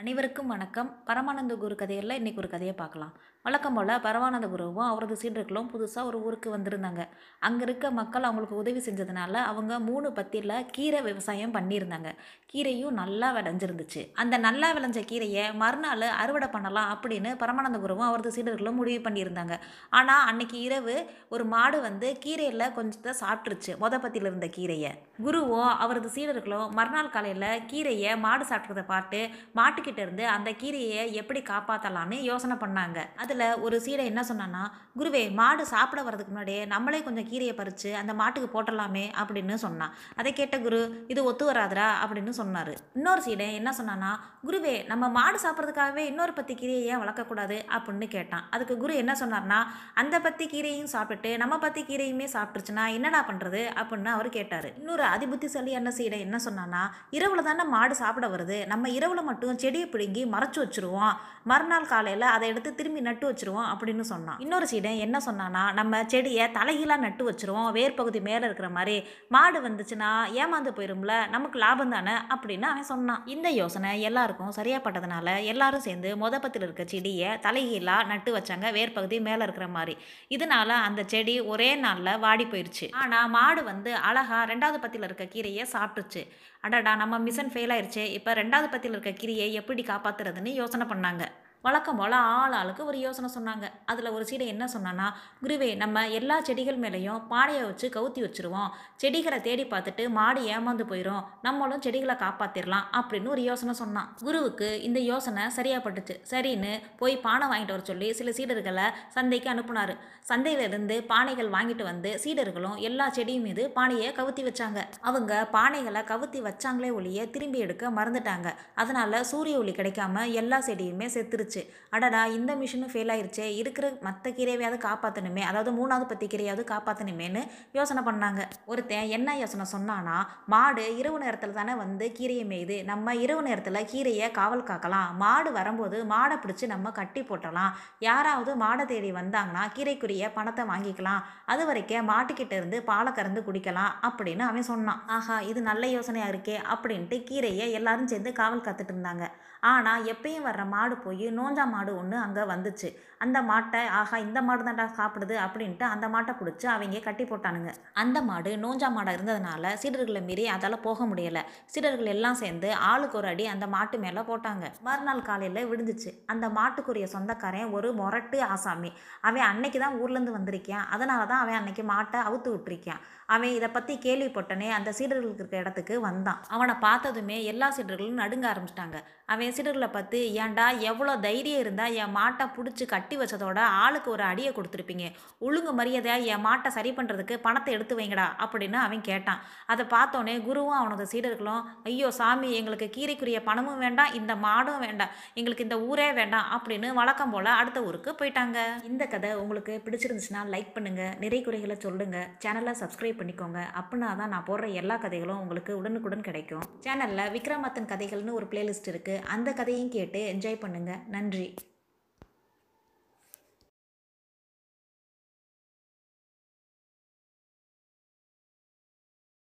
அனைவருக்கும் வணக்கம். பரமானந்த குரு கதையில் இன்றைக்கி ஒரு கதையை பார்க்கலாம். வழக்கம் போல் பரமானந்த குருவும் அவரது சீடர்களும் புதுசாக ஒரு ஊருக்கு வந்திருந்தாங்க. அங்கே இருக்க மக்கள் அவங்களுக்கு உதவி செஞ்சதுனால அவங்க மூணு பத்தியில் கீரை விவசாயம் பண்ணியிருந்தாங்க. கீரையும் நல்லா விளைஞ்சிருந்துச்சு. அந்த நல்லா விளைஞ்ச கீரையை மறுநாள் அறுவடை பண்ணலாம் அப்படின்னு பரமானந்த குருவும் அவரது சீடர்களும் முடிவு பண்ணியிருந்தாங்க. ஆனால் அன்னைக்கு இரவு ஒரு மாடு வந்து கீரையில் கொஞ்சத்தை சாப்பிட்ருச்சு மொத பத்தியில் இருந்த கீரையை. குருவும் அவரது சீடர்களும் மறுநாள் காலையில் கீரையை மாடு சாப்பிட்றத பார்த்து மாட்டுக்கு இருந்து அந்த கீரையை எப்படி காப்பாற்றலான்னு யோசனை பண்ணாங்க. அதில் ஒரு சீடை என்ன சொன்னான்னா குருவே மாடு சாப்பிட வர்றதுக்கு முன்னாடியே நம்மளே கொஞ்சம் கீரையை பறித்து அந்த மாட்டுக்கு போட்டலாமே அப்படின்னு சொன்னான். அதை கேட்ட குரு இது ஒத்து வராதுடா அப்படின்னு சொன்னார். இன்னொரு சீடை என்ன சொன்னான்னா குருவே நம்ம மாடு சாப்பிட்றதுக்காகவே இன்னொரு பத்தி கீரையை ஏன் வளர்க்கக்கூடாது? அப்படின்னு கேட்டான். அதுக்கு குரு என்ன சொன்னார்னா அந்த பத்தி கீரையும் சாப்பிட்டுட்டு நம்ம பத்தி கீரையுமே சாப்பிட்டுருச்சுன்னா என்னடா பண்ணுறது அப்படின்னு அவர் கேட்டார். இன்னொரு அதிபுத்திசாலியான சீடை என்ன சொன்னான்னா இரவுல தானே மாடு சாப்பிட வருது. நம்ம இரவுல மட்டும் செடி செடியை பிடுங்கி மறைச்சு வச்சிருவோம். மறுநாள் காலையில் அதை எடுத்து திரும்பி நட்டு வச்சிருவோம் அப்படின்னு சொன்னான். இன்னொரு சீடன் என்ன சொன்னான்னா நம்ம செடியை தலைகீழாக நட்டு வச்சிருவோம். வேர் பகுதி மேலே இருக்கிற மாதிரி மாடு வந்துச்சுன்னா ஏமாந்து போயிரும்ல நமக்கு லாபம் தானே அப்படின்னு அவன் சொன்னான். இந்த யோசனை எல்லாருக்கும் சரியா பட்டதுனால எல்லாரும் சேர்ந்து மொதப்பத்தில் இருக்க செடியை தலைகீழாக நட்டு வச்சாங்க வேர் பகுதி மேலே இருக்கிற மாதிரி. இதனால அந்த செடி ஒரே நாளில் வாடி போயிடுச்சு ஆனால் மாடு வந்து அழகாக ரெண்டாவது பத்தியில் இருக்க கீரையை சாப்பிட்டுச்சு. அடடா நம்ம மிஷன் ஃபெயில் ஆயிடுச்சு இப்போ ரெண்டாவது பத்தியில் இருக்க கீரையை எப்படி காப்பாத்துறதுன்னு யோசனை பண்ணாங்க. வழக்கம் போல் ஆள் ஆளுக்கு ஒரு யோசனை சொன்னாங்க. அதில் ஒரு சீடை என்ன சொன்னான்னா குருவே நம்ம எல்லா செடிகள் மேலேயும் பாடையை வச்சு கவுத்தி வச்சுருவோம். செடிகளை தேடி பார்த்துட்டு மாடு ஏமாந்து போயிடும் நம்மளும் செடிகளை காப்பாற்றிடலாம் அப்படின்னு ஒரு யோசனை சொன்னான். குருவுக்கு இந்த யோசனை சரியாக பட்டுச்சு சரின்னு போய் பானை வாங்கிட்டு வர சொல்லி சில சீடர்களை சந்தைக்கு அனுப்புனார். சந்தையிலிருந்து பானைகள் வாங்கிட்டு வந்து சீடர்களும் எல்லா செடியும் மீது பானையை கவுத்தி வச்சாங்க. அவங்க பானைகளை கவுத்தி வச்சாங்களே ஒழிய திரும்பி எடுக்க மறந்துட்டாங்க. அதனால சூரிய ஒளி கிடைக்காம எல்லா செடியுமே செத்துருச்சு. அடடா இந்த மிஷினும் ஃபெயில் ஆயிருச்சே. இருக்கிற மற்ற கீரையாவது காப்பாற்றணுமே அதாவது மூணாவது பத்தி கீரையாவது காப்பாற்றணுமேனு யோசனை பண்ணாங்க. ஒருத்தன் என்ன யோசனை சொன்னான்னா மாடு இரவு நேரத்தில் தானே வந்து கீரையை மேயுது. நம்ம இரவு நேரத்தில் கீரையை காவல் காக்கலாம். மாடு வரும்போது மாடை பிடிச்சி நம்ம கட்டி போட்டலாம். யாராவது மாடை தேடி வந்தாங்கன்னா கீரைக்குரிய பணத்தை வாங்கிக்கலாம். அது வரைக்கும் மாட்டுக்கிட்ட இருந்து பாலை கறந்து குடிக்கலாம் அப்படின்னு அவன் சொன்னான். ஆஹா இது நல்ல யோசனையாக இருக்கே அப்படின்ட்டு கீரையை எல்லாரும் சேர்ந்து காவல் காத்துட்டு இருந்தாங்க. ஆனால் எப்பயும் வர்ற மாடு போய் நோஞ்சா மாடு ஒன்று அங்கே வந்துச்சு. அந்த மாட்டை ஆஹா இந்த மாடு தான்டா சாப்பிடுது அப்படின்ட்டு அந்த மாட்டை பிடிச்சி அவங்க கட்டி போட்டானுங்க. அந்த மாடு நோஞ்சா மாடாக இருந்ததுனால சீடர்களை மீறி அதால் போக முடியலை. சீடர்கள் எல்லாம் சேர்ந்து ஆளுக்கு ஒரு அடி அந்த மாட்டு மேலே போட்டாங்க. மறுநாள் காலையில் விடுந்துச்சு அந்த மாட்டுக்குரிய சொந்தக்காரன் ஒரு மொரட்டு ஆசாமி. அவன் அன்னைக்கு தான் ஊர்லேருந்து வந்திருக்கான். அதனால தான் அவன் அன்னைக்கு மாட்டை அவுத்து விட்டுருக்கான். அவன் இதை பற்றி கேள்விப்பட்டனே அந்த சீடர்களுக்கு இருக்கிற இடத்துக்கு வந்தான். அவனை பார்த்ததுமே எல்லா சீடர்களும் நடுங்க ஆரம்பிச்சிட்டாங்க. அவன் சீடர்களை பார்த்து ஏன்டா எவ்வளோ தைரியம் இருந்தால் என் மாட்டை பிடிச்சி கட்டி வச்சதோட ஆளுக்கு ஒரு அடியை கொடுத்துருப்பீங்க. ஒழுங்கு மரியாதையாக என் மாட்டை சரி பண்ணுறதுக்கு பணத்தை எடுத்து வைங்கடா அப்படின்னு அவன் கேட்டான். அதை பார்த்தோன்னே குருவும் அவனது சீடர்களும் ஐயோ சாமி எங்களுக்கு கீரைக்குரிய பணமும் வேண்டாம் இந்த மாடும் வேண்டாம் எங்களுக்கு இந்த ஊரே வேண்டாம் அப்படின்னு வழக்கம் போல் அடுத்த ஊருக்கு போயிட்டாங்க. இந்த கதை உங்களுக்கு பிடிச்சிருந்துச்சுன்னா லைக் பண்ணுங்கள் நிறை குறைகளை சொல்லுங்கள் சேனலை சப்ஸ்கிரைப் பண்ணிக்கோங்க. அப்படின்னா தான் நான் போடுற எல்லா கதைகளும் உங்களுக்கு உடனுக்குடன் கிடைக்கும். சேனலில் விக்ரமாத்தன் கதைகள்னு ஒரு பிளேலிஸ்ட் இருக்குது அந்த கதையும் கேட்டு என்ஜாய் பண்ணுங்கள் நன்றி